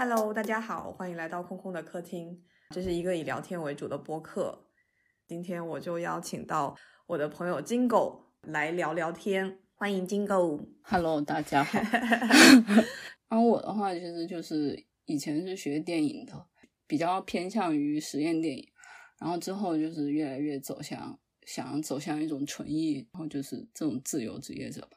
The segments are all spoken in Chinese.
Hello，大家好，欢迎来到空空的客厅。这是一个以聊天为主的播客。今天我就邀请到我的朋友金狗来聊聊天。欢迎金狗。Hello，大家好。然后我的话，其实就是以前是学电影的，比较偏向于实验电影，然后之后就是越来越走向想走向一种纯艺，然后就是这种自由职业者吧。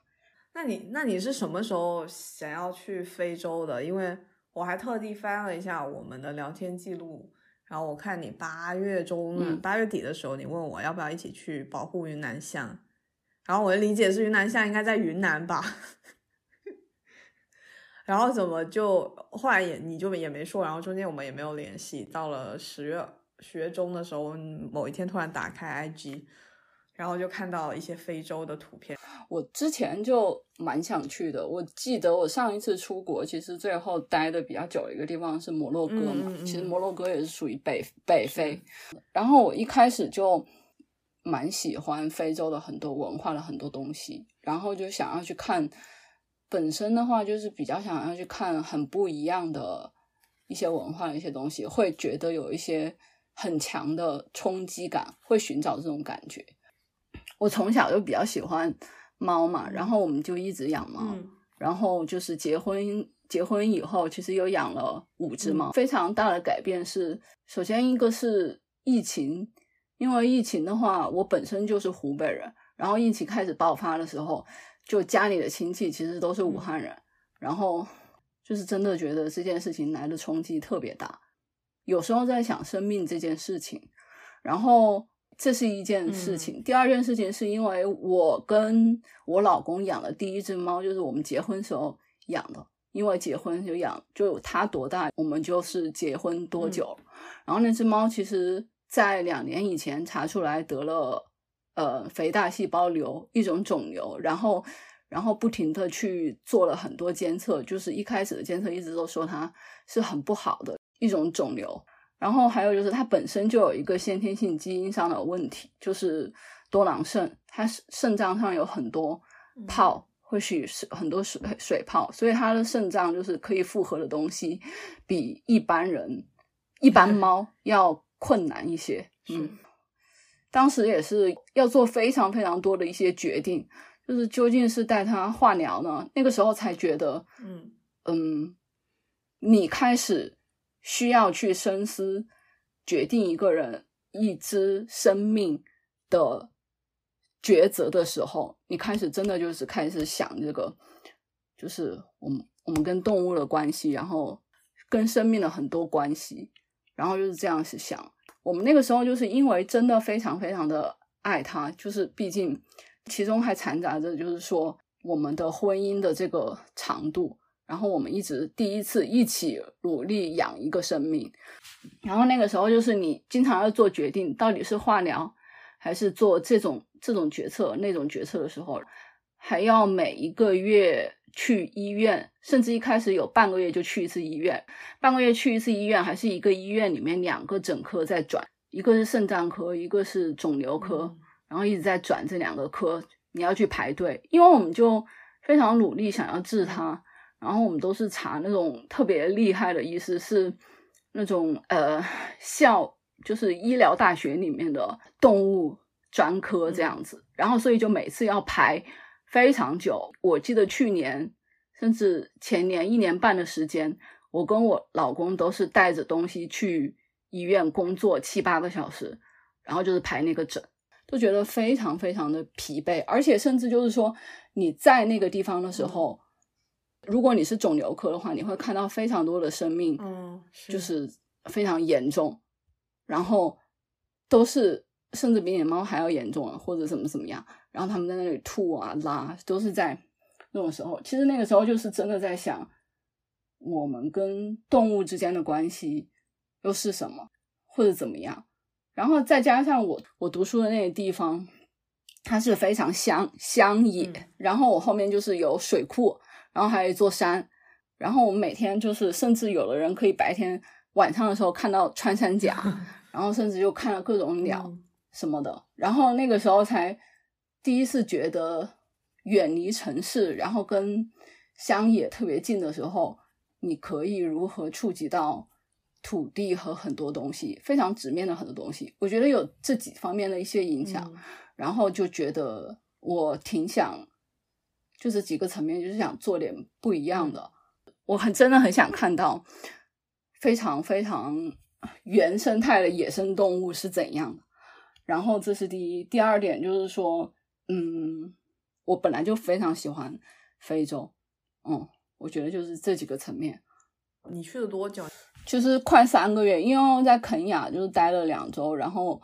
那你那你是什么时候想要去非洲的？因为我还特地翻了一下我们的聊天记录，然后我看你八月中嗯八、月底的时候，你问我要不要一起去保护云南象，然后我的理解是云南象应该在云南吧，然后怎么就后来也你就也没说，然后中间我们也没有联系，到了十月十月中的时候，某一天突然打开 IG，然后就看到一些非洲的图片。我之前就蛮想去的，我记得我上一次出国，其实最后待的比较久的一个地方是摩洛哥嘛，嗯嗯嗯其实摩洛哥也是属于北北非。然后我一开始就蛮喜欢非洲的很多文化的很多东西，然后就想要去看。本身的话，就是比较想要去看很不一样的一些文化的一些东西，会觉得有一些很强的冲击感，会寻找这种感觉。我从小就比较喜欢猫嘛，然后我们就一直养猫，嗯然后就是结婚结婚以后，其实又养了五只猫。非常大的改变是，首先一个是疫情，因为疫情的话，我本身就是湖北人，然后疫情开始爆发的时候，就家里的亲戚其实都是武汉人，然后就是真的觉得这件事情来的冲击特别大。有时候在想生命这件事情，然后这是一件事情。第二件事情是因为我跟我老公养的第一只猫，就是我们结婚时候养的，因为结婚就养，就它多大，我们就是结婚多久。然后那只猫其实在两年以前查出来得了呃肥大细胞瘤，一种肿瘤，然后。然后不停的去做了很多监测，就是一开始的监测一直都说它是很不好的一种肿瘤，然后还有就是它本身就有一个先天性基因上的问题，就是多囊肾，它肾脏上有很多泡，或许是很多水水泡，所以它的肾脏就是可以负荷的东西比一般人、一般猫 要困难一些。嗯，当时也是要做非常非常多的一些决定。就是究竟是带它化疗呢？那个时候才觉得，嗯嗯，你开始需要去深思决定一个人一只生命的抉择的时候，你开始真的就是开始想这个，就是我们我们跟动物的关系，然后跟生命的很多关系，然后就是这样子想。我们那个时候就是因为真的非常非常的爱它，就是毕竟。其中还掺杂着，就是说我们的婚姻的这个长度，然后我们一直第一次一起努力养一个生命，然后那个时候就是你经常要做决定，到底是化疗还是做这种这种决策那种决策的时候，还要每一个月去医院，甚至一开始有半个月就去一次医院，半个月去一次医院，还是一个医院里面两个诊科在转，一个是肾脏科，一个是肿瘤科。嗯然后一直在转这两个科，你要去排队，因为我们就非常努力想要治它，然后我们都是查那种特别厉害的医师，是那种呃校就是医疗大学里面的动物专科这样子，然后所以就每次要排非常久。我记得去年甚至前年一年半的时间，我跟我老公都是带着东西去医院工作七八个小时，然后就是排那个诊。都觉得非常非常的疲惫，而且甚至就是说你在那个地方的时候，如果你是肿瘤科的话，你会看到非常多的生命，嗯，就是非常严重，然后都是甚至比你的猫还要严重啊，或者怎么怎么样，然后他们在那里吐啊拉，都是在那种时候。其实那个时候就是真的在想，我们跟动物之间的关系又是什么，或者怎么样。然后再加上我我读书的那个地方，它是非常乡乡野，嗯然后我后面就是有水库，然后还有一座山，然后我们每天就是，甚至有的人可以白天晚上的时候看到穿山甲，然后甚至就看到各种鸟嗯什么的，然后那个时候才第一次觉得远离城市，然后跟乡野特别近的时候，你可以如何触及到土地和很多东西，非常直面的很多东西。我觉得有这几方面的一些影响，然后就觉得我挺想，就是几个层面，就是想做点不一样的。我很真的很想看到非常非常原生态的野生动物是怎样的。然后这是第一，第二点就是说，嗯，我本来就非常喜欢非洲，嗯，我觉得就是这几个层面。你去了多久？就是快三个月，因为在肯雅就是待了两周，然后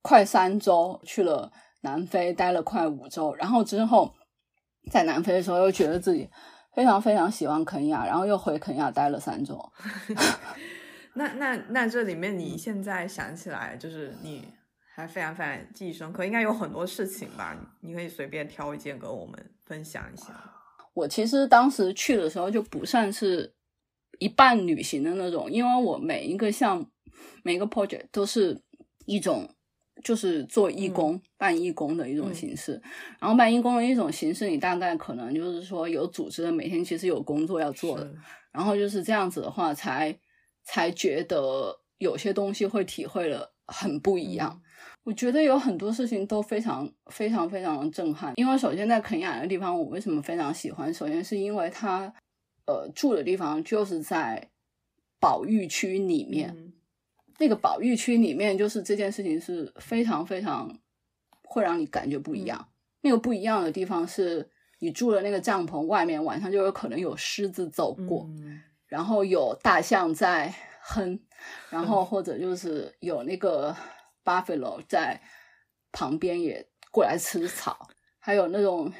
快三周去了南非，待了快五周，然后之后在南非的时候又觉得自己非常非常喜欢肯雅，然后又回肯雅待了三周。那那那这里面你现在想起来，就是你。还非常非常记忆深刻，应该有很多事情吧？你可以随便挑一件跟我们分享一下。我其实当时去的时候就不算是一半旅行的那种，因为我每一个项目、每个 project 都是一种就是做义工、办义工的一种形式。然后办义工的一种形式，你大概可能就是说有组织的，每天其实有工作要做的。然后就是这样子的话，才才觉得有些东西会体会了很不一样。我觉得有很多事情都非常非常非常的震撼，因为首先在肯雅的地方，我为什么非常喜欢？首先是因为它，呃，住的地方就是在保育区里面，那个保育区里面就是这件事情是非常非常会让你感觉不一样。那个不一样的地方是你住的那个帐篷外面晚上就有可能有狮子走过，然后有大象在哼，然后或者就是有那个。buffalo 在旁边也过来吃草，还有那种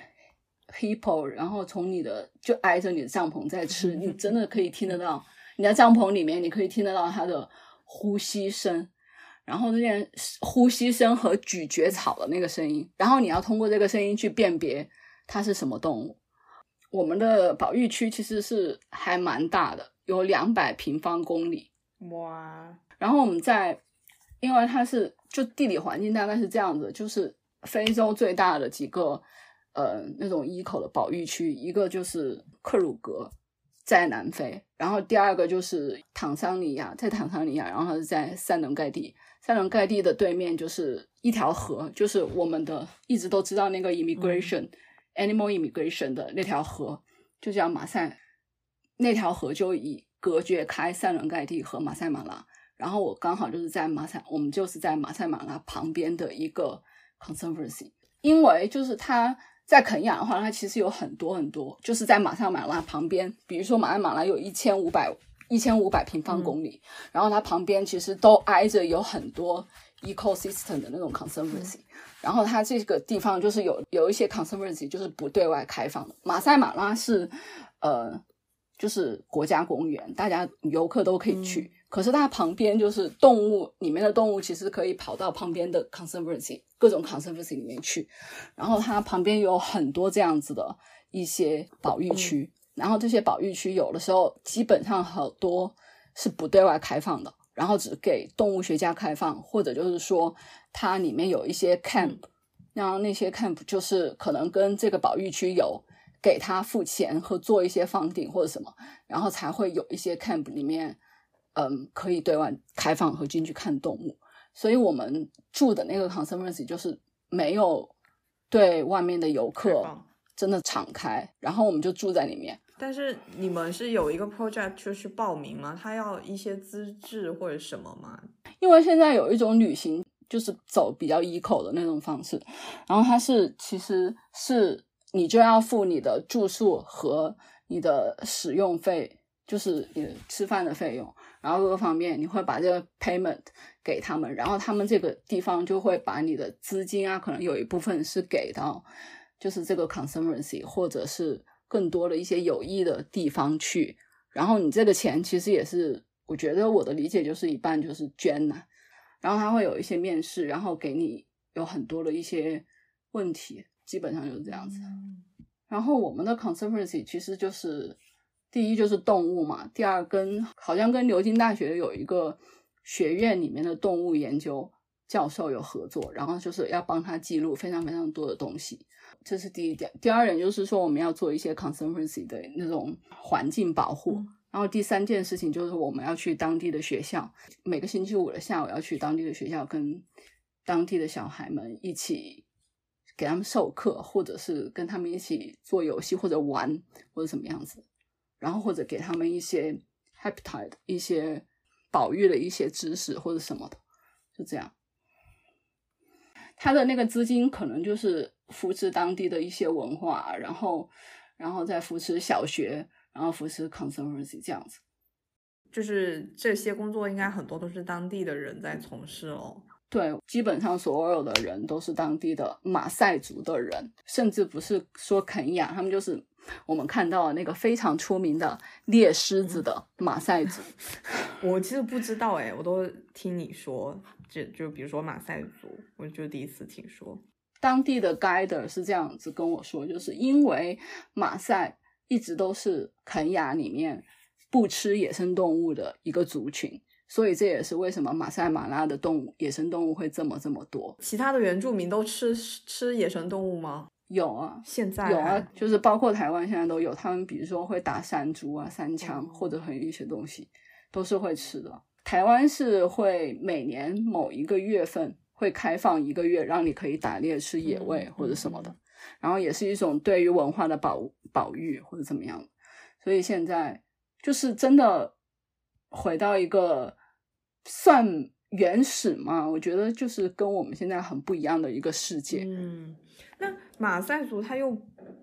hippo，然后从你的就挨着你的帐篷在吃，你真的可以听得到。你在帐篷里面，你可以听得到它的呼吸声，然后那件呼吸声和咀嚼草的那个声音，然后你要通过这个声音去辨别它是什么动物。我们的保育区其实是还蛮大的，有两百平方公里。哇！然后我们在。因为它是就地理环境大概是这样子，就是非洲最大的几个呃那种一口的保育区，一个就是克鲁格在南非，然后第二个就是坦桑尼亚在坦桑尼亚，然后是在塞伦盖蒂，塞伦盖蒂的对面就是一条河，就是我们的一直都知道那个 immigration animal immigration 的那条河，就叫马赛，那条河就以隔绝开塞伦盖蒂和马赛马拉。然后我刚好就是在马赛，我们就是在马赛马拉旁边的一个 conservancy，因为就是它在肯亚的话，它其实有很多很多，就是在马萨马拉旁边，比如说马赛马拉有一千五百一千五百平方公里，然后它旁边其实都挨着有很多 ecosystem 的那种 conservancy，然后它这个地方就是有有一些 conservancy 就是不对外开放的，马赛马拉是呃就是国家公园，大家游客都可以去。可是它旁边就是动物里面的动物，其实可以跑到旁边的 conservancy 各种 conservancy 里面去。然后它旁边有很多这样子的一些保育区，然后这些保育区有的时候基本上好多是不对外开放的，然后只给动物学家开放，或者就是说它里面有一些 camp，然后那些 camp 就是可能跟这个保育区有给他付钱和做一些房顶或者什么，然后才会有一些 camp 里面。嗯，可以对外开放和进去看动物，所以我们住的那个 conservancy 就是没有对外面的游客真的敞开，然后我们就住在里面。但是你们是有一个 project 就去报名吗？他要一些资质或者什么吗？因为现在有一种旅行就是走比较 eco 的那种方式，然后它是其实是你就要付你的住宿和你的使用费，就是你吃饭的费用。然后各个方面，你会把这个 payment 给他们，然后他们这个地方就会把你的资金啊，可能有一部分是给到，就是这个 conservancy 或者是更多的一些有益的地方去。然后你这个钱其实也是，我觉得我的理解就是一半就是捐呐。然后他会有一些面试，然后给你有很多的一些问题，基本上就是这样子。然后我们的 conservancy 其实就是。第一就是动物嘛，第二跟好像跟牛津大学有一个学院里面的动物研究教授有合作，然后就是要帮他记录非常非常多的东西，这是第一点。第二点就是说我们要做一些 conservancy 的那种环境保护，然后第三件事情就是我们要去当地的学校，每个星期五的下午要去当地的学校，跟当地的小孩们一起给他们授课，或者是跟他们一起做游戏或者玩或者什么样子，然后或者给他们一些 habitat 一些保育的一些知识或者什么的，就这样。他的那个资金可能就是扶持当地的一些文化，然后，然后再扶持小学，然后扶持 conservancy 这样子。就是这些工作应该很多都是当地的人在从事哦。对，基本上所有的人都是当地的马赛族的人，甚至不是说肯亚，他们就是我们看到那个非常出名的猎狮子的马赛族。我其实不知道哎，我都听你说。就就比如说马赛族，我就第一次听说。当地的 guide 是这样子跟我说，就是因为马赛一直都是肯雅里面不吃野生动物的一个族群，所以这也是为什么马赛马拉的动物野生动物会这么这么多。其他的原住民都吃吃野生动物吗？有啊，现在有啊，就是包括台湾现在都有，他们比如说会打山猪啊、山枪或者很一些东西，都是会吃的。台湾是会每年某一个月份会开放一个月，让你可以打猎吃野味或者什么的，然后也是一种对于文化的保保育或者怎么样。所以现在就是真的回到一个算原始嘛，我觉得就是跟我们现在很不一样的一个世界。嗯，那马赛族他又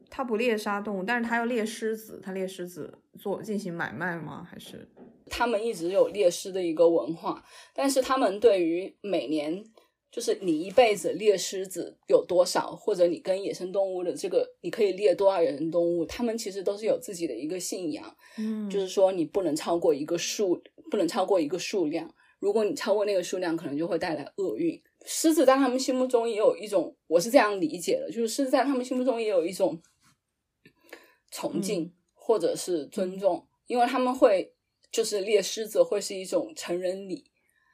他不猎杀动物，但是他要猎狮子，他猎狮子做进行买卖吗？还是？他们一直有猎狮的一个文化，但是他们对于每年就是你一辈子猎狮子有多少，或者你跟野生动物的这个你可以猎多少野生动物，他们其实都是有自己的一个信仰，嗯，就是说你不能超过一个数，不能超过一个数量，如果你超过那个数量，可能就会带来厄运。狮子在他们心目中也有一种，我是这样理解的，就是狮子在他们心目中也有一种崇敬或者是尊重，因为他们会。就是猎狮子会是一种成人礼，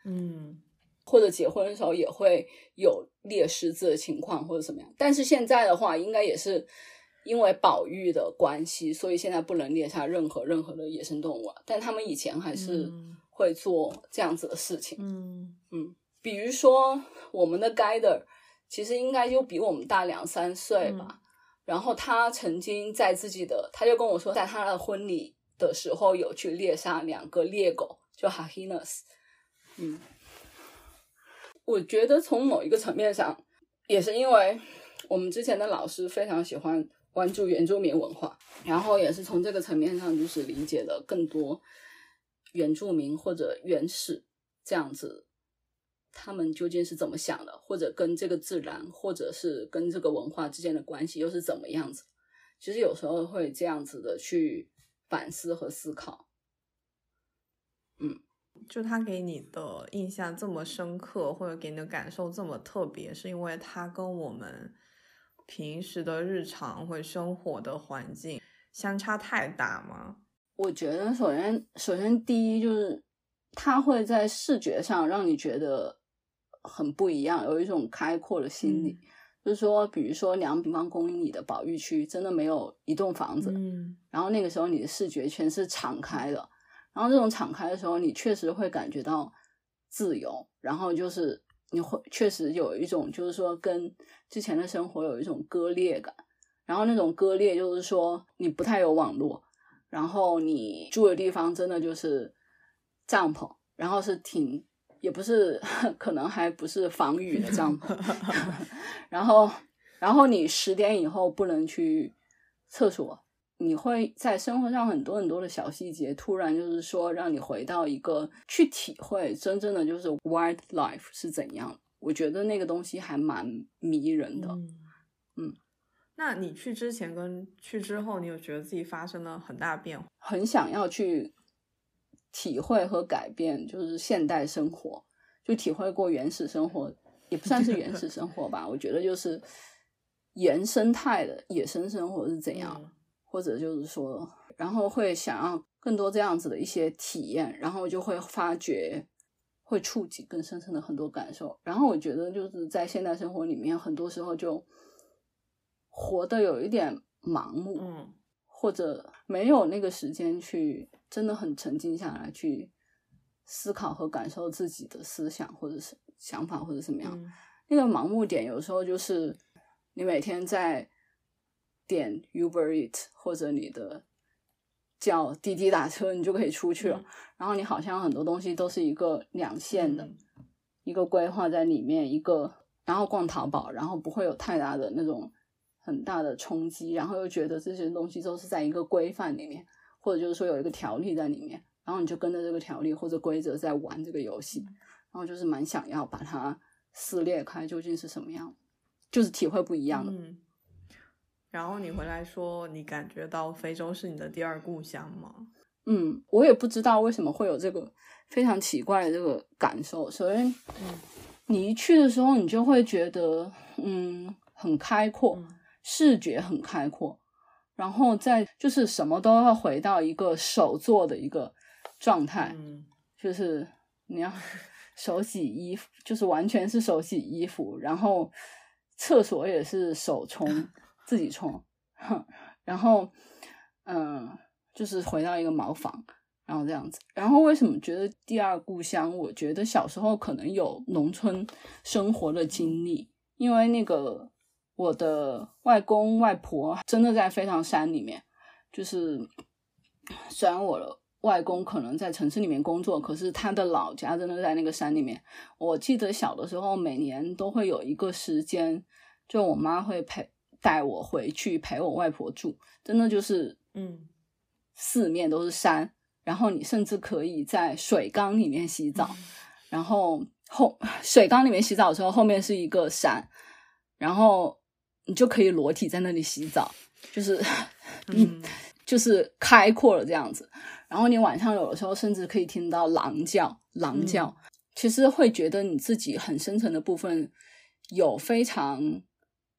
嗯，或者结婚的时候也会有猎狮子的情况或者怎么样。但是现在的话，应该也是因为保育的关系，所以现在不能猎杀任何任何的野生动物。但他们以前还是会做这样子的事情，嗯嗯。比如说我们的 Guider 其实应该就比我们大两三岁吧，然后他曾经在自己的，他就跟我说，在他的婚礼。的时候有去猎杀两个猎狗，就 Hyenas。嗯，我觉得从某一个层面上，也是因为我们之前的老师非常喜欢关注原住民文化，然后也是从这个层面上，就是理解了更多原住民或者原始这样子，他们究竟是怎么想的，或者跟这个自然，或者是跟这个文化之间的关系又是怎么样子。其实有时候会这样子的去。反思和思考，嗯，就他给你的印象这么深刻，或者给你的感受这么特别，是因为他跟我们平时的日常或生活的环境相差太大吗？我觉得，首先，首先第一就是它会在视觉上让你觉得很不一样，有一种开阔的心理。就是说，比如说两平方公里的保育区，真的没有一栋房子。嗯，然后那个时候你的视觉全是敞开的，然后这种敞开的时候，你确实会感觉到自由。然后就是你会确实有一种，就是说跟之前的生活有一种割裂感。然后那种割裂就是说你不太有网络，然后你住的地方真的就是帐篷，然后是挺。也不是，可能还不是防雨的帐篷。然后，然后你十点以后不能去厕所，你会在生活上很多很多的小细节，突然就是说让你回到一个去体会真正的就是 wildlife 是怎样。我觉得那个东西还蛮迷人的。嗯，那你去之前跟去之后，你有觉得自己发生了很大变化？很想要去。体会和改变就是现代生活，就体会过原始生活，也不算是原始生活吧。我觉得就是原生态的野生生活是怎样，或者就是说，然后会想要更多这样子的一些体验，然后就会发觉会触及更深层的很多感受。然后我觉得就是在现代生活里面，很多时候就活得有一点盲目，嗯，或者没有那个时间去。真的很沉静下来去思考和感受自己的思想或者是想法或者怎么样。嗯那个盲目点有时候就是你每天在点 Uber Eat 或者你的叫滴滴打车，你就可以出去了。嗯然后你好像很多东西都是一个两线的，嗯一个规划在里面，一个然后逛淘宝，然后不会有太大的那种很大的冲击，然后又觉得这些东西都是在一个规范里面，或者就是说有一个条例在里面，然后你就跟着这个条例或者规则在玩这个游戏，然后就是蛮想要把它撕裂开，究竟是什么样，就是体会不一样的。嗯。然后你回来说，你感觉到非洲是你的第二故乡吗？嗯，我也不知道为什么会有这个非常奇怪的这个感受。首先，嗯你一去的时候，你就会觉得，嗯，很开阔，嗯视觉很开阔，然后再就是什么都要回到一个手做的一个状态，嗯就是你要 手洗衣服，就是完全是手洗衣服，然后厕所也是手冲，自己冲，然后嗯，就是回到一个茅房，然后这样子。然后为什么觉得第二故乡？我觉得小时候可能有农村生活的经历，因为那个我的外公外婆真的在非常山里面，就是 虽然我的外公可能在城市里面工作，可是他的老家真的在那个山里面。我记得小的时候，每年都会有一个时间，就我妈会陪带我回去陪我外婆住，真的就是嗯四面都是山，然后你甚至可以在水缸里面洗澡，然后后 水缸里面洗澡的时候，后面是一个山，然后你就可以裸体在那里洗澡，就是嗯 就是开阔了这样子。然后你晚上有的时候甚至可以听到狼叫，狼叫，其实会觉得你自己很深层的部分有非常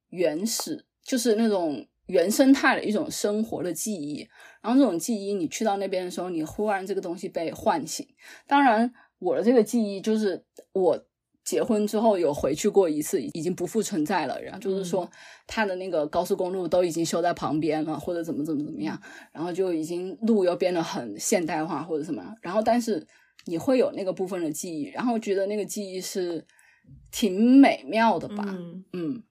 原始，就是那种原生态的一种生活的记忆。然后这种记忆，你去到那边的时候，你忽然这个东西被唤醒。当然，我的这个记忆就是我结婚之后有回去过一次，已经不复存在了。然后就是说，他的那个高速公路都已经修在旁边了，或者怎么怎么怎么样，然后就已经路又变得很现代化或者什么。然后，但是你会有那个部分的记忆，然后觉得那个记忆是挺美妙的吧？嗯，嗯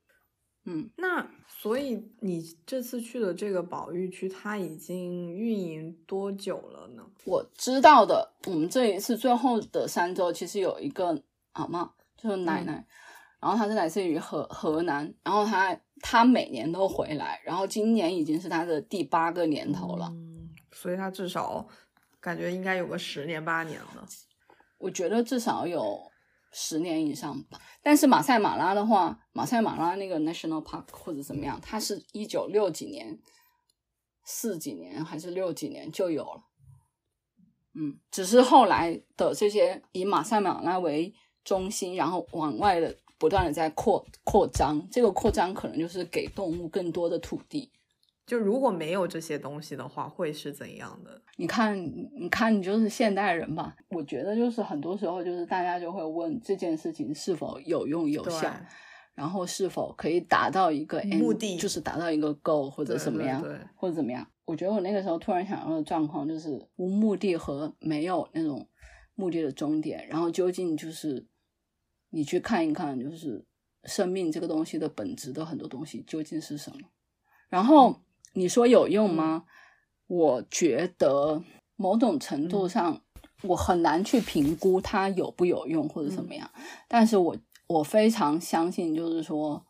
嗯，那所以你这次去的这个保育区，它已经运营多久了呢？我知道的，我们这一次最后的三周，其实有一个阿嬷，就是奶奶，然后她是来自于河河南，然后她她每年都回来，然后今年已经是她的第八个年头了。嗯，所以她至少感觉应该有个十年八年了。我觉得至少有十年以上吧。但是马赛马拉的话，马赛马拉那个 National Park 或者怎么样，它是一九六几年、四几年还是六几年就有了。嗯，只是后来的这些以马赛马拉为中心，然后往外的不断的在扩扩张，这个扩张可能就是给动物更多的土地。就如果没有这些东西的话，会是怎样的？你看，你看，你就是现代人吧？我觉得就是很多时候就是大家就会问这件事情是否有用有效，然后是否可以达到一个目的就是达到一个 goal 或者对怎么样，对对或者怎么样。我觉得我那个时候突然想到的状况就是无目的和没有那种目的的终点，然后究竟就是你去看一看，就是生命这个东西的本质的很多东西究竟是什么。然后你说有用吗？我觉得某种程度上，我很难去评估它有不有用或者怎么样。但是我我非常相信，就是说，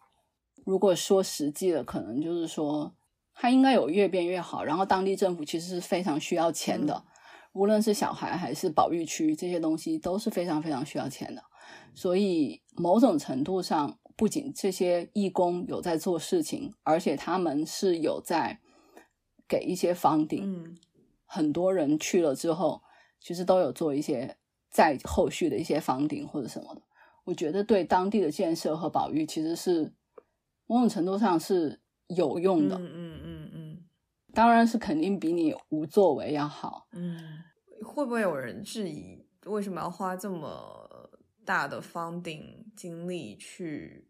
如果说实际的，可能就是说，它应该有越变越好。然后当地政府其实是非常需要钱的，无论是小孩还是保育区这些东西都是非常非常需要钱的。所以某种程度上，不仅这些义工有在做事情，而且他们是有在给一些房顶。嗯很多人去了之后，其实都有做一些在后续的一些房顶或者什么的。我觉得对当地的建设和保育其实是某种程度上是有用的，嗯嗯嗯嗯当然是肯定比你无作为要好。嗯，会不会有人质疑为什么要花这么大的 funding 精力去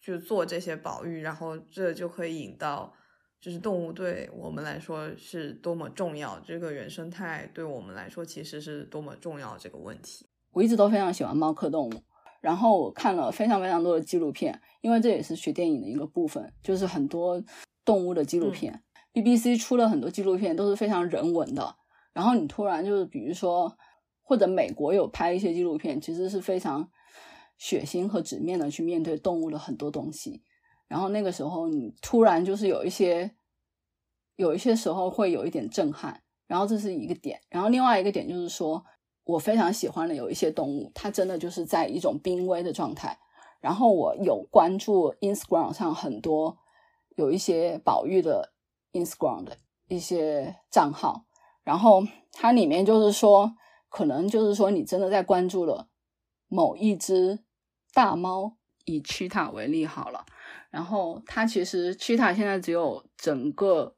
去做这些保育，然后这就可以引到就是动物对我们来说是多么重要，这个原生态对我们来说其实是多么重要这个问题。我一直都非常喜欢猫科动物，然后我看了非常非常多的纪录片，因为这也是学电影的一个部分，就是很多动物的纪录片。BBC 出了很多纪录片，都是非常人文的。然后你突然就是，比如说，或者美国有拍一些纪录片，其实是非常血腥和直面的去面对动物的很多东西。然后那个时候，你突然就是有一些，有一些时候会有一点震撼。然后这是一个点。然后另外一个点就是说，我非常喜欢的有一些动物，它真的就是在一种濒危的状态。然后我有关注 Instagram 上很多有一些保育的。Instagram 的一些账号，然后它里面就是说，可能就是说你真的在关注了某一只大猫，以 cheetah 为例好了，然后它其实 cheetah 现在只有整个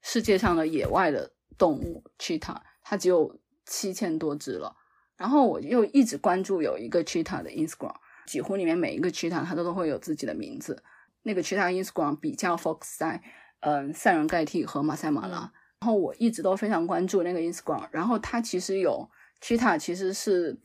世界上的野外的动物 cheetah，它只有七千多只了，然后我又一直关注有一个 cheetah 的 Instagram，几乎里面每一个 cheetah 它都都会有自己的名字，那个 cheeta Instagram 比较 focus 在。嗯，塞伦盖蒂和马赛马拉，然后我一直都非常关注那个 Instagram，然后它其实有 cheetah，其实是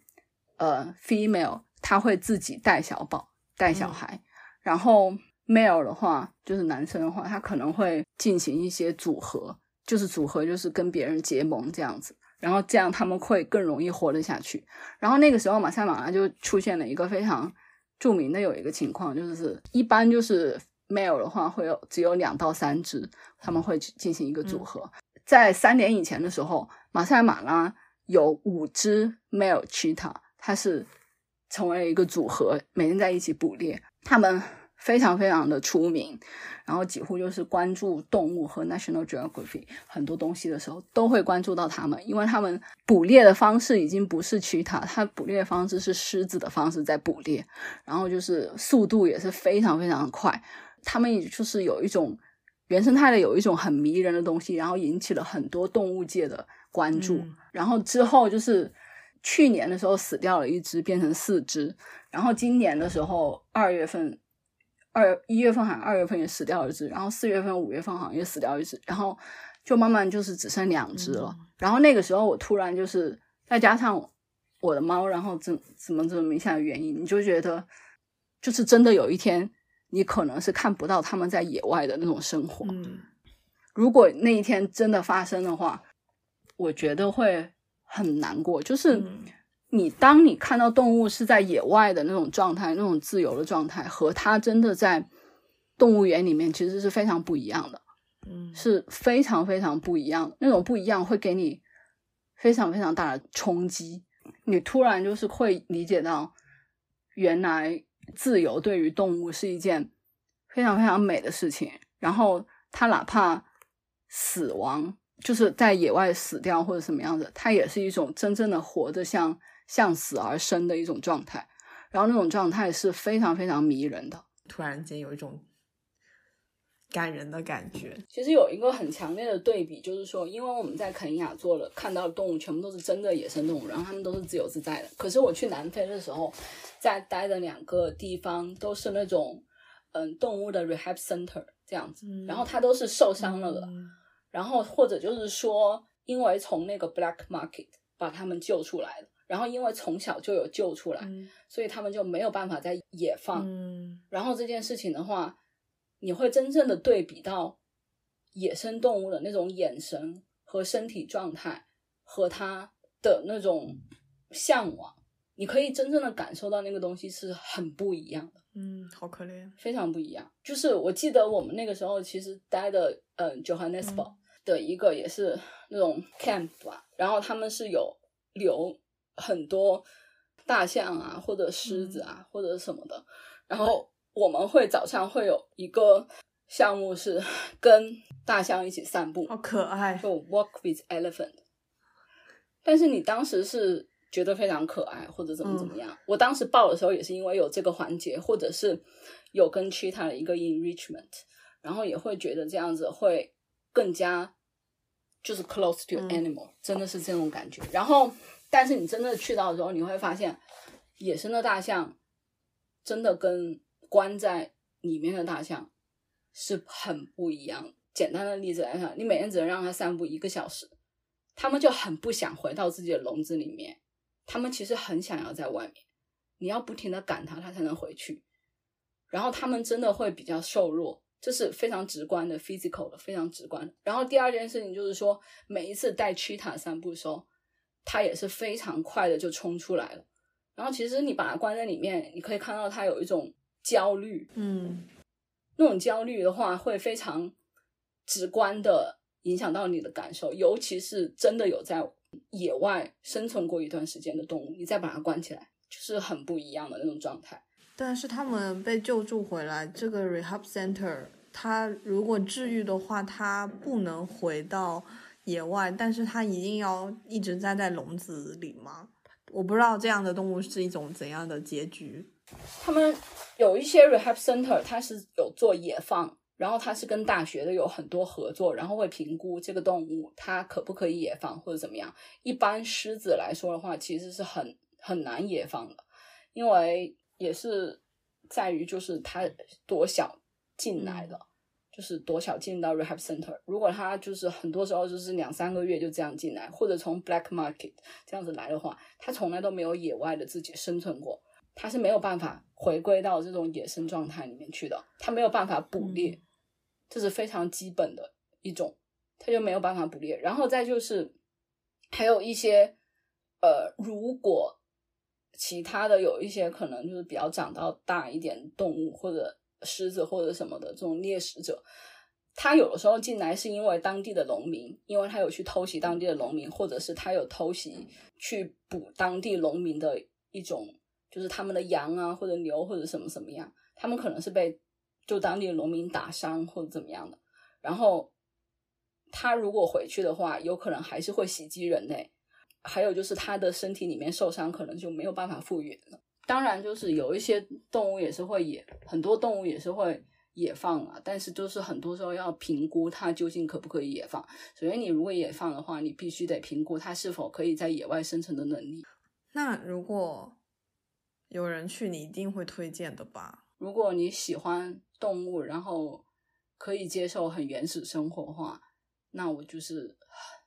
呃 female，它会自己带小宝带小孩，然后 male 的话就是男生的话，他可能会进行一些组合，就是组合就是跟别人结盟这样子，然后这样他们会更容易活得下去。然后那个时候马赛马拉就出现了一个非常著名的有一个情况，就是一般就是。Male 的话会有只有两到三只，他们会进行一个组合。在三年以前的时候，马赛马拉有五只 male cheetah，它是成为了一个组合，每天在一起捕猎。他们非常非常的出名，然后几乎就是关注动物和 National Geography 很多东西的时候都会关注到他们，因为他们捕猎的方式已经不是 cheetah，它捕猎方式是狮子的方式在捕猎，然后就是速度也是非常非常的快。他们也就是有一种原生态的，有一种很迷人的东西，然后引起了很多动物界的关注。然后之后就是去年的时候死掉了一只，变成四只。然后今年的时候二月份，二一月份好像二月份也死掉一只，然后四月份、五月份好像也死掉一只，然后就慢慢就是只剩两只了。然后那个时候我突然就是再加上我的猫，然后怎怎么怎么一下的原因，你就觉得就是真的有一天。你可能是看不到他们在野外的那种生活。嗯，如果那一天真的发生的话，我觉得会很难过。就是你当你看到动物是在野外的那种状态，那种自由的状态，和它真的在动物园里面，其实是非常不一样的。嗯，是非常非常不一样。那种不一样会给你非常非常大的冲击。你突然就是会理解到，原来。自由对于动物是一件非常非常美的事情。然后，它哪怕死亡，就是在野外死掉或者什么样子，它也是一种真正的活着，像向死而生的一种状态。然后，那种状态是非常非常迷人的。突然间有一种感人的感觉。其实有一个很强烈的对比，就是说，因为我们在肯尼亚做了，看到的动物全部都是真的野生动物，然后它们都是自由自在的。可是我去南非的时候。在待的两个地方都是那种，嗯，动物的 rehab center 这样子，然后它都是受伤了的，然后或者就是说，因为从那个 black market 把它们救出来了，然后因为从小就有救出来，所以他们就没有办法在野放，然后这件事情的话，你会真正的对比到野生动物的那种眼神和身体状态和它的那种向往。你可以真正的感受到那个东西是很不一样的，嗯，好可怜，非常不一样。就是我记得我们那个时候其实待的，嗯，Johannesburg 的一个也是那种 camp 吧，然后他们是有留很多大象啊，或者狮子啊，或者什么的。然后我们会早上会有一个项目是跟大象一起散步，好可爱，就 walk with elephant。但是你当时是。觉得非常可爱，或者怎么怎么样。我当时报的时候也是因为有这个环节，或者是有跟 cheetah 的一个 enrichment，然后也会觉得这样子会更加就是 close to animal，真的是这种感觉。然后，但是你真的去到的时候，你会发现野生的大象真的跟关在里面的大象是很不一样。简单的例子来看，你每天只能让它散步一个小时，它们就很不想回到自己的笼子里面，它们其实很想要在外面，你要不停的赶它，它才能回去。然后它们真的会比较瘦弱，这是非常直观的 physical 的，非常直观。然后第二件事情就是说，每一次带 cheetah 散步的时候，它也是非常快的就冲出来了。然后其实你把它关在里面，你可以看到它有一种焦虑，嗯那种焦虑的话会非常直观的影响到你的感受，尤其是真的有在野外生存过一段时间的动物，你再把它关起来，就是很不一样的那种状态。但是他们被救助回来，这个 rehab center，它如果治愈的话，它不能回到野外，但是它一定要一直待在笼子里吗？我不知道这样的动物是一种怎样的结局。他们有一些 rehab center，它是有做野放，然后它是跟大学的有很多合作，然后会评估这个动物它可不可以野放或者怎么样。一般狮子来说的话，其实是很很难野放的，因为也是在于就是它多小进来的，就是多小进到 rehab center。如果它就是很多时候就是两三个月就这样进来，或者从 black market 这样子来的话，它从来都没有野外的自己生存过。它是没有办法回归到这种野生状态里面去的，它没有办法捕猎，这是非常基本的一种，它就没有办法捕猎。然后再就是还有一些呃，如果其他的有一些可能就是比较长到大一点动物或者狮子或者什么的这种猎食者，他有的时候进来是因为当地的农民，因为他有去偷袭当地的农民，或者是他有偷袭去捕当地农民的一种。就是他们的羊啊，或者牛，或者什么什么样，他们可能是被就当地农民打伤或者怎么样的。然后他如果回去的话，有可能还是会袭击人类。还有就是他的身体里面受伤，可能就没有办法复原了。当然，就是有一些动物也是会野，很多动物也是会野放啊。但是就是很多时候要评估它究竟可不可以野放。首先，你如果野放的话，你必须得评估它是否可以在野外生存的能力。那如果有人去，你一定会推荐的吧？如果你喜欢动物，然后可以接受很原始生活的话，那我就是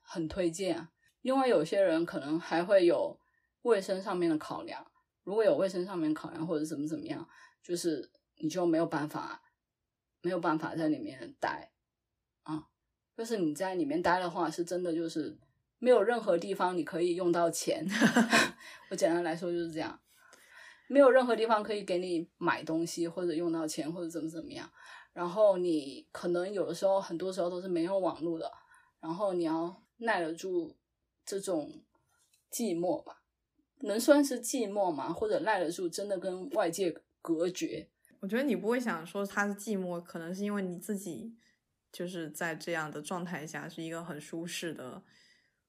很推荐啊。另外，有些人可能还会有卫生上面的考量。如果有卫生上面考量或者怎么怎么样，就是你就没有办法，没有办法在里面待啊。就是你在里面待的话，是真的就是没有任何地方你可以用到钱。我简单来说就是这样。没有任何地方可以给你买东西或者用到钱或者怎么怎么样，然后你可能有的时候很多时候都是没有网络的，然后你要耐得住这种寂寞吧，能算是寂寞吗？或者耐得住真的跟外界隔绝？我觉得你不会想说它是寂寞，可能是因为你自己就是在这样的状态下是一个很舒适的，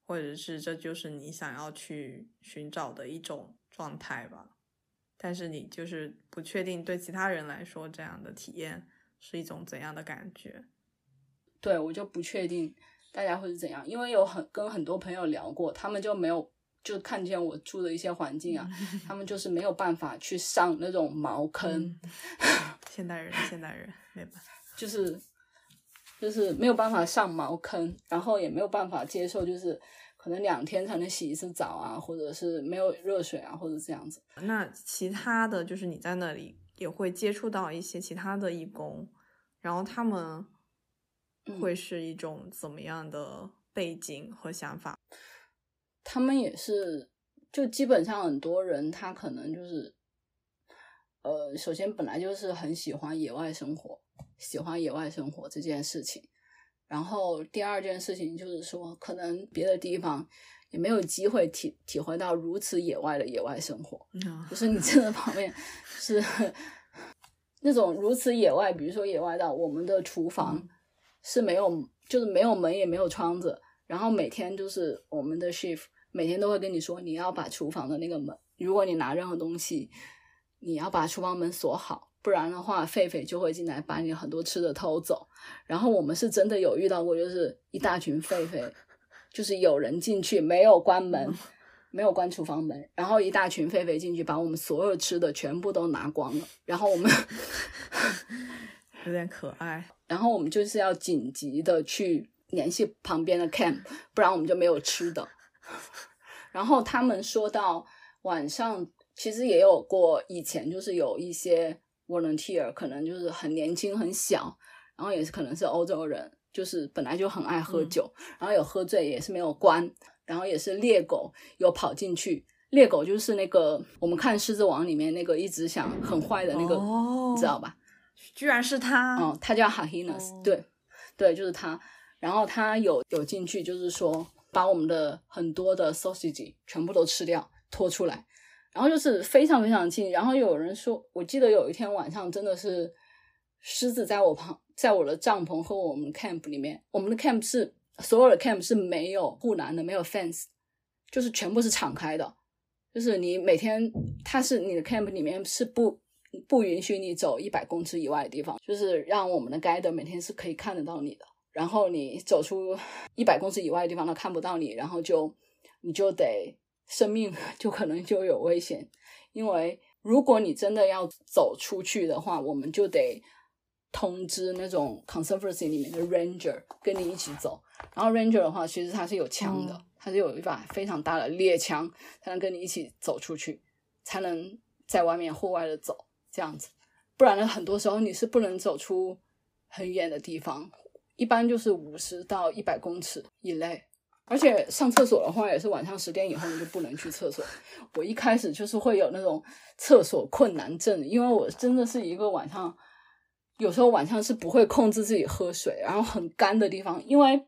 或者是这就是你想要去寻找的一种状态吧。但是你就是不确定对其他人来说这样的体验是一种怎样的感觉？对我就不确定大家会是怎样，因为有很跟很多朋友聊过，他们就没有就看见我住的一些环境啊，他们就是没有办法去上那种茅坑。现代人，现代人没办法，就是就是没有办法上茅坑，然后也没有办法接受就是。可能两天才能洗一次澡啊，或者是没有热水啊，或者这样子。那其他的就是你在那里也会接触到一些其他的义工，然后他们会是一种怎么样的背景和想法？他们也是，就基本上很多人他可能就是，呃，首先本来就是很喜欢野外生活，喜欢野外生活这件事情。然后第二件事情就是说，可能别的地方也没有机会体体会到如此野外的野外生活。就是你真的旁边是那种如此野外，比如说野外到我们的厨房是没有，就是没有门也没有窗子，然后每天就是我们的 shift 每天都会跟你说，你要把厨房的那个门，如果你拿任何东西，你要把厨房门锁好。不然的话，狒狒就会进来把你很多吃的偷走。然后我们是真的有遇到过，就是一大群狒狒，就是有人进去没有关门，没有关厨房门，然后一大群狒狒进去把我们所有吃的全部都拿光了。然后我们 有点可爱。然后我们就是要紧急的去联系旁边的 camp，不然我们就没有吃的。然后他们说到晚上，其实也有过以前就是有一些 volunteer，可能就是很年轻很小，然后也是可能是欧洲人，就是本来就很爱喝酒，然后有喝醉也是没有关，然后也是猎狗有跑进去。猎狗就是那个我们看《狮子王》里面那个一直想很坏的那个，你知道吧？居然是他，嗯，他叫 Hahinas，对，对，就是他。然后他有有进去，就是说把我们的很多的 sausage 全部都吃掉，拖出来。然后就是非常非常近。然后有人说，我记得有一天晚上真的是狮子在我旁，在我的帐篷和我们 camp 里面，我们的 camp 是所有的 camp 是没有护栏的，没有 fence，就是全部是敞开的。就是你每天，它是你的 camp 里面是不不允许你走一百公尺以外的地方，就是让我们的 guide 每天是可以看得到你的。然后你走出一百公尺以外的地方，他看不到你，然后就你就得生命就可能就有危险。因为如果你真的要走出去的话，我们就得通知那种 conservancy 里面的 ranger 跟你一起走。然后 ranger 的话，其实他是有枪的。他是有一把非常大的猎枪，才能跟你一起走出去，才能在外面户外的走这样子。不然呢，很多时候你是不能走出很远的地方，一般就是五十到一百公尺以内。而且上厕所的话，也是晚上十点以后你就不能去厕所。我一开始就是会有那种厕所困难症，因为我真的是一个晚上，有时候晚上是不会控制自己喝水，然后很干的地方，因为。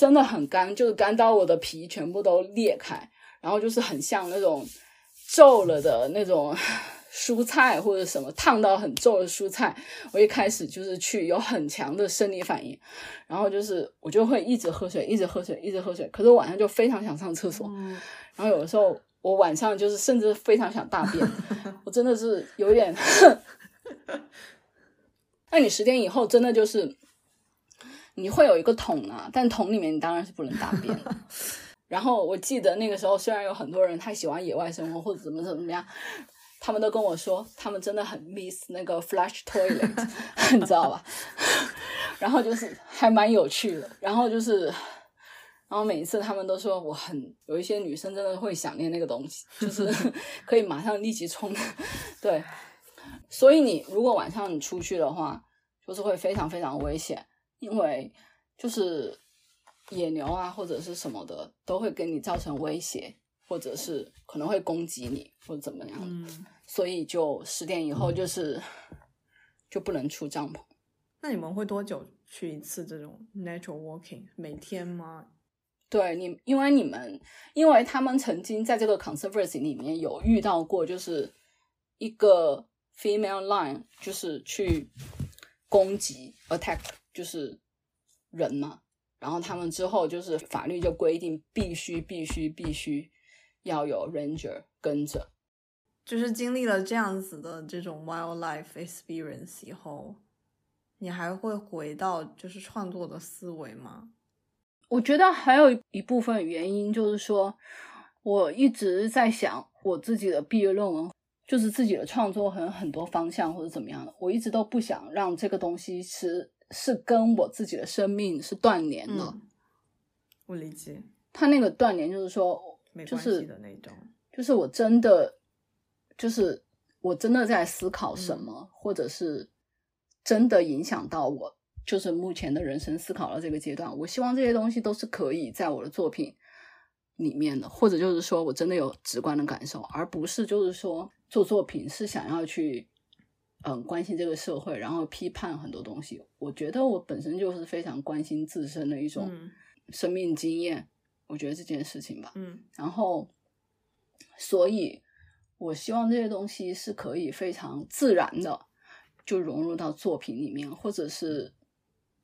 真的很干，就是干到我的皮全部都裂开，然后就是很像那种皱了的那种蔬菜或者什么烫到很皱的蔬菜。我一开始就是去有很强的生理反应，然后就是我就会一直喝水，一直喝水，一直喝水。可是晚上就非常想上厕所，然后有的时候我晚上就是甚至非常想大便，我真的是有点。那你十点以后真的就是。你会有一个桶啊，但桶里面你当然是不能大便了。然后我记得那个时候，虽然有很多人他喜欢野外生活或者怎么怎么样，他们都跟我说，他们真的很 miss 那个 flush toilet，你知道吧？然后就是还蛮有趣的。然后就是，然后每一次他们都说我很有一些女生真的会想念那个东西，就是 可以马上立即冲。对，所以你如果晚上你出去的话，就是会非常非常危险。因为就是野牛啊，或者是什么的，都会给你造成威胁，或者是可能会攻击你，或者怎么样。嗯，所以就十点以后就是就不能出帐篷。那你们会多久去一次这种 natural walking？每天吗？对你，因为你们，因为他们曾经在这个 conservancy 里面有遇到过，就是一个 female lion，就是去攻击 attack。就是人嘛，然后他们之后就是法律就规定必须必须必须要有 ranger 跟着，就是经历了这样子的这种 wildlife experience 以后，你还会回到就是创作的思维吗？我觉得还有一部分原因就是说，我一直在想我自己的毕业论文，就是自己的创作很很多方向或者怎么样的，我一直都不想让这个东西是。是跟我自己的生命是断联的，我理解。他那个断联就是说，就是的那种，就是我真的，就是我真的在思考什么，或者是真的影响到我，就是目前的人生思考到这个阶段。我希望这些东西都是可以在我的作品里面的，或者就是说我真的有直观的感受，而不是就是说做作品是想要去。嗯，关心这个社会，然后批判很多东西。我觉得我本身就是非常关心自身的一种生命经验。我觉得这件事情吧，嗯，然后，所以我希望这些东西是可以非常自然的就融入到作品里面，或者是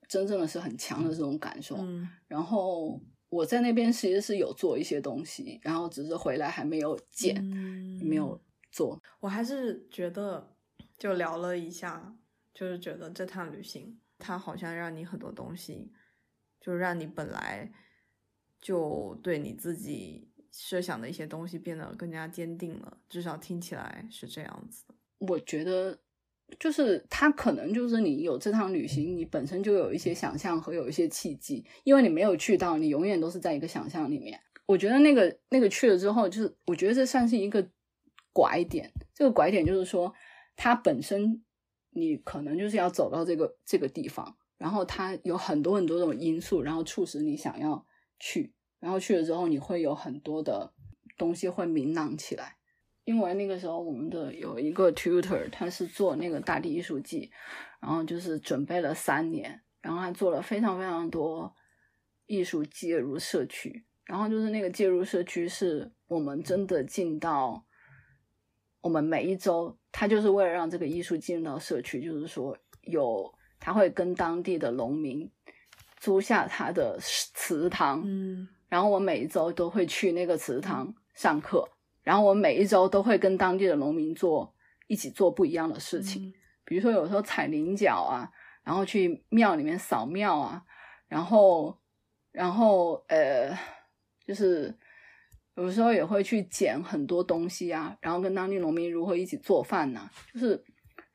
真正的是很强的这种感受。嗯，然后我在那边其实是有做一些东西，然后只是回来还没有剪，没有做。我还是觉得。就聊了一下，就是觉得这趟旅行，它好像让你很多东西，就让你本来就对你自己设想的一些东西变得更加坚定了。至少听起来是这样子。我觉得就是它可能就是你有这趟旅行，你本身就有一些想象和有一些契机，因为你没有去到，你永远都是在一个想象里面。我觉得那个那个去了之后，就是我觉得这算是一个拐点。这个拐点就是说，它本身你可能就是要走到这个这个地方，然后它有很多很多种因素，然后促使你想要去，然后去了之后，你会有很多的东西会明朗起来。因为那个时候我们的有一个 tutor，他是做那个大地艺术季，然后就是准备了三年，然后还做了非常非常多艺术介入社区，然后就是那个介入社区是我们真的进到我们每一周，他就是为了让这个艺术进入到社区，就是说有他会跟当地的农民租下他的祠堂，嗯，然后我每一周都会去那个祠堂上课。然后我每一周都会跟当地的农民做一起做不一样的事情，比如说有时候踩菱角啊，然后去庙里面扫庙啊，然后然后呃，就是有时候也会去捡很多东西啊，然后跟当地农民如何一起做饭呐，就是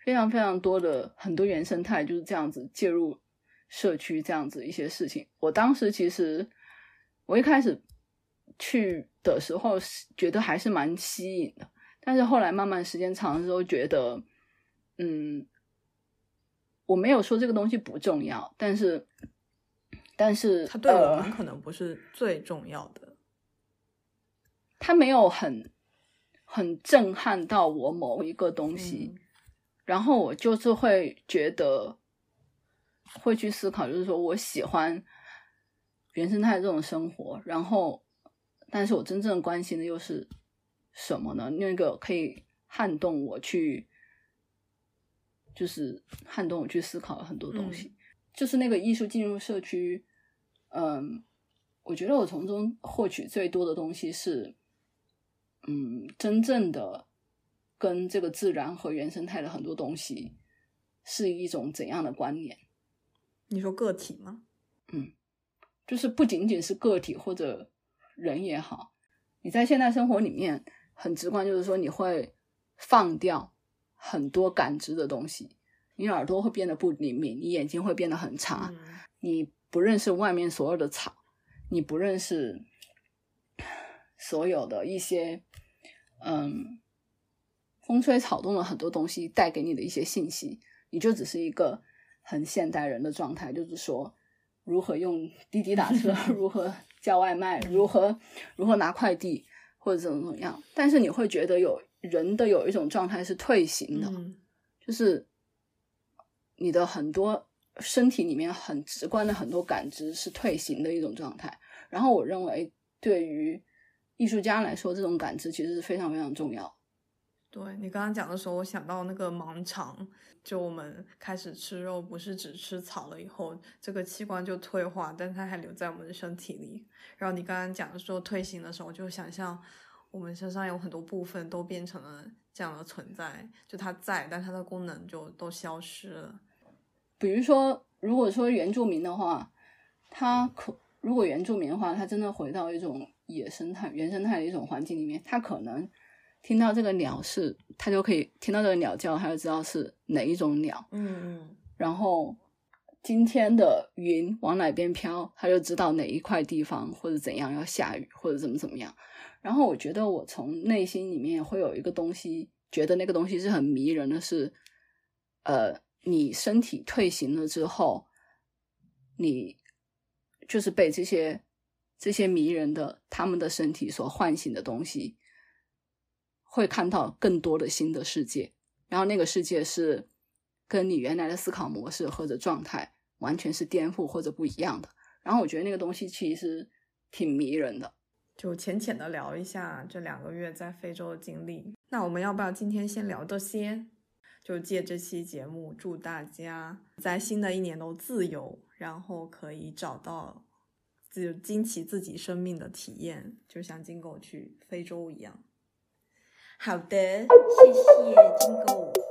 非常非常多的很多原生态就是这样子介入社区这样子一些事情。我当时其实我一开始。去的时候觉得还是蛮吸引的，但是后来慢慢时间长了之后，觉得，嗯，我没有说这个东西不重要，但是，但是它对我们可能不是最重要的，它没有很很震撼到我某一个东西，然后我就是会觉得会去思考，就是说我喜欢原生态这种生活，然后。但是我真正关心的又是什么呢？那个可以撼动我去，就是撼动我去思考很多东西。就是那个艺术进入社区，嗯，我觉得我从中获取最多的东西是，嗯，真正的跟这个自然和原生态的很多东西是一种怎样的关联？你说个体吗？嗯，就是不仅仅是个体或者。人也好，你在现代生活里面很直观，就是说你会放掉很多感知的东西，你耳朵会变得不灵敏，你眼睛会变得很差，你不认识外面所有的草，你不认识所有的一些嗯风吹草动的很多东西带给你的一些信息，你就只是一个很现代人的状态，就是说如何用滴滴打车，如何。叫外卖如何如何拿快递或者怎么怎么样，但是你会觉得有人的有一种状态是退行的，就是你的很多身体里面很直观的很多感知是退行的一种状态。然后我认为对于艺术家来说，这种感知其实是非常非常重要。对你刚刚讲的时候，我想到那个盲肠。就我们开始吃肉，不是只吃草了以后，这个器官就退化，但它还留在我们的身体里。然后你刚刚讲说退行的时候，就想象我们身上有很多部分都变成了这样的存在，就它在，但它的功能就都消失了。比如说，如果说原住民的话，他可如果原住民的话，他真的回到一种野生态、原生态的一种环境里面，他可能。听到这个鸟是，他就可以听到这个鸟叫，他就知道是哪一种鸟。嗯嗯。然后今天的云往哪边飘，他就知道哪一块地方或者怎样要下雨或者怎么怎么样。然后我觉得我从内心里面会有一个东西，觉得那个东西是很迷人的，是呃，你身体退行了之后，你就是被这些这些迷人的他们的身体所唤醒的东西。会看到更多的新的世界，然后那个世界是跟你原来的思考模式或者状态完全是颠覆或者不一样的。然后我觉得那个东西其实挺迷人的。就浅浅的聊一下这两个月在非洲的经历。那我们要不要今天先聊这些？就借这期节目，祝大家在新的一年都自由，然后可以找到自惊奇自己生命的体验，就像金狗去非洲一样。好的，谢谢金狗。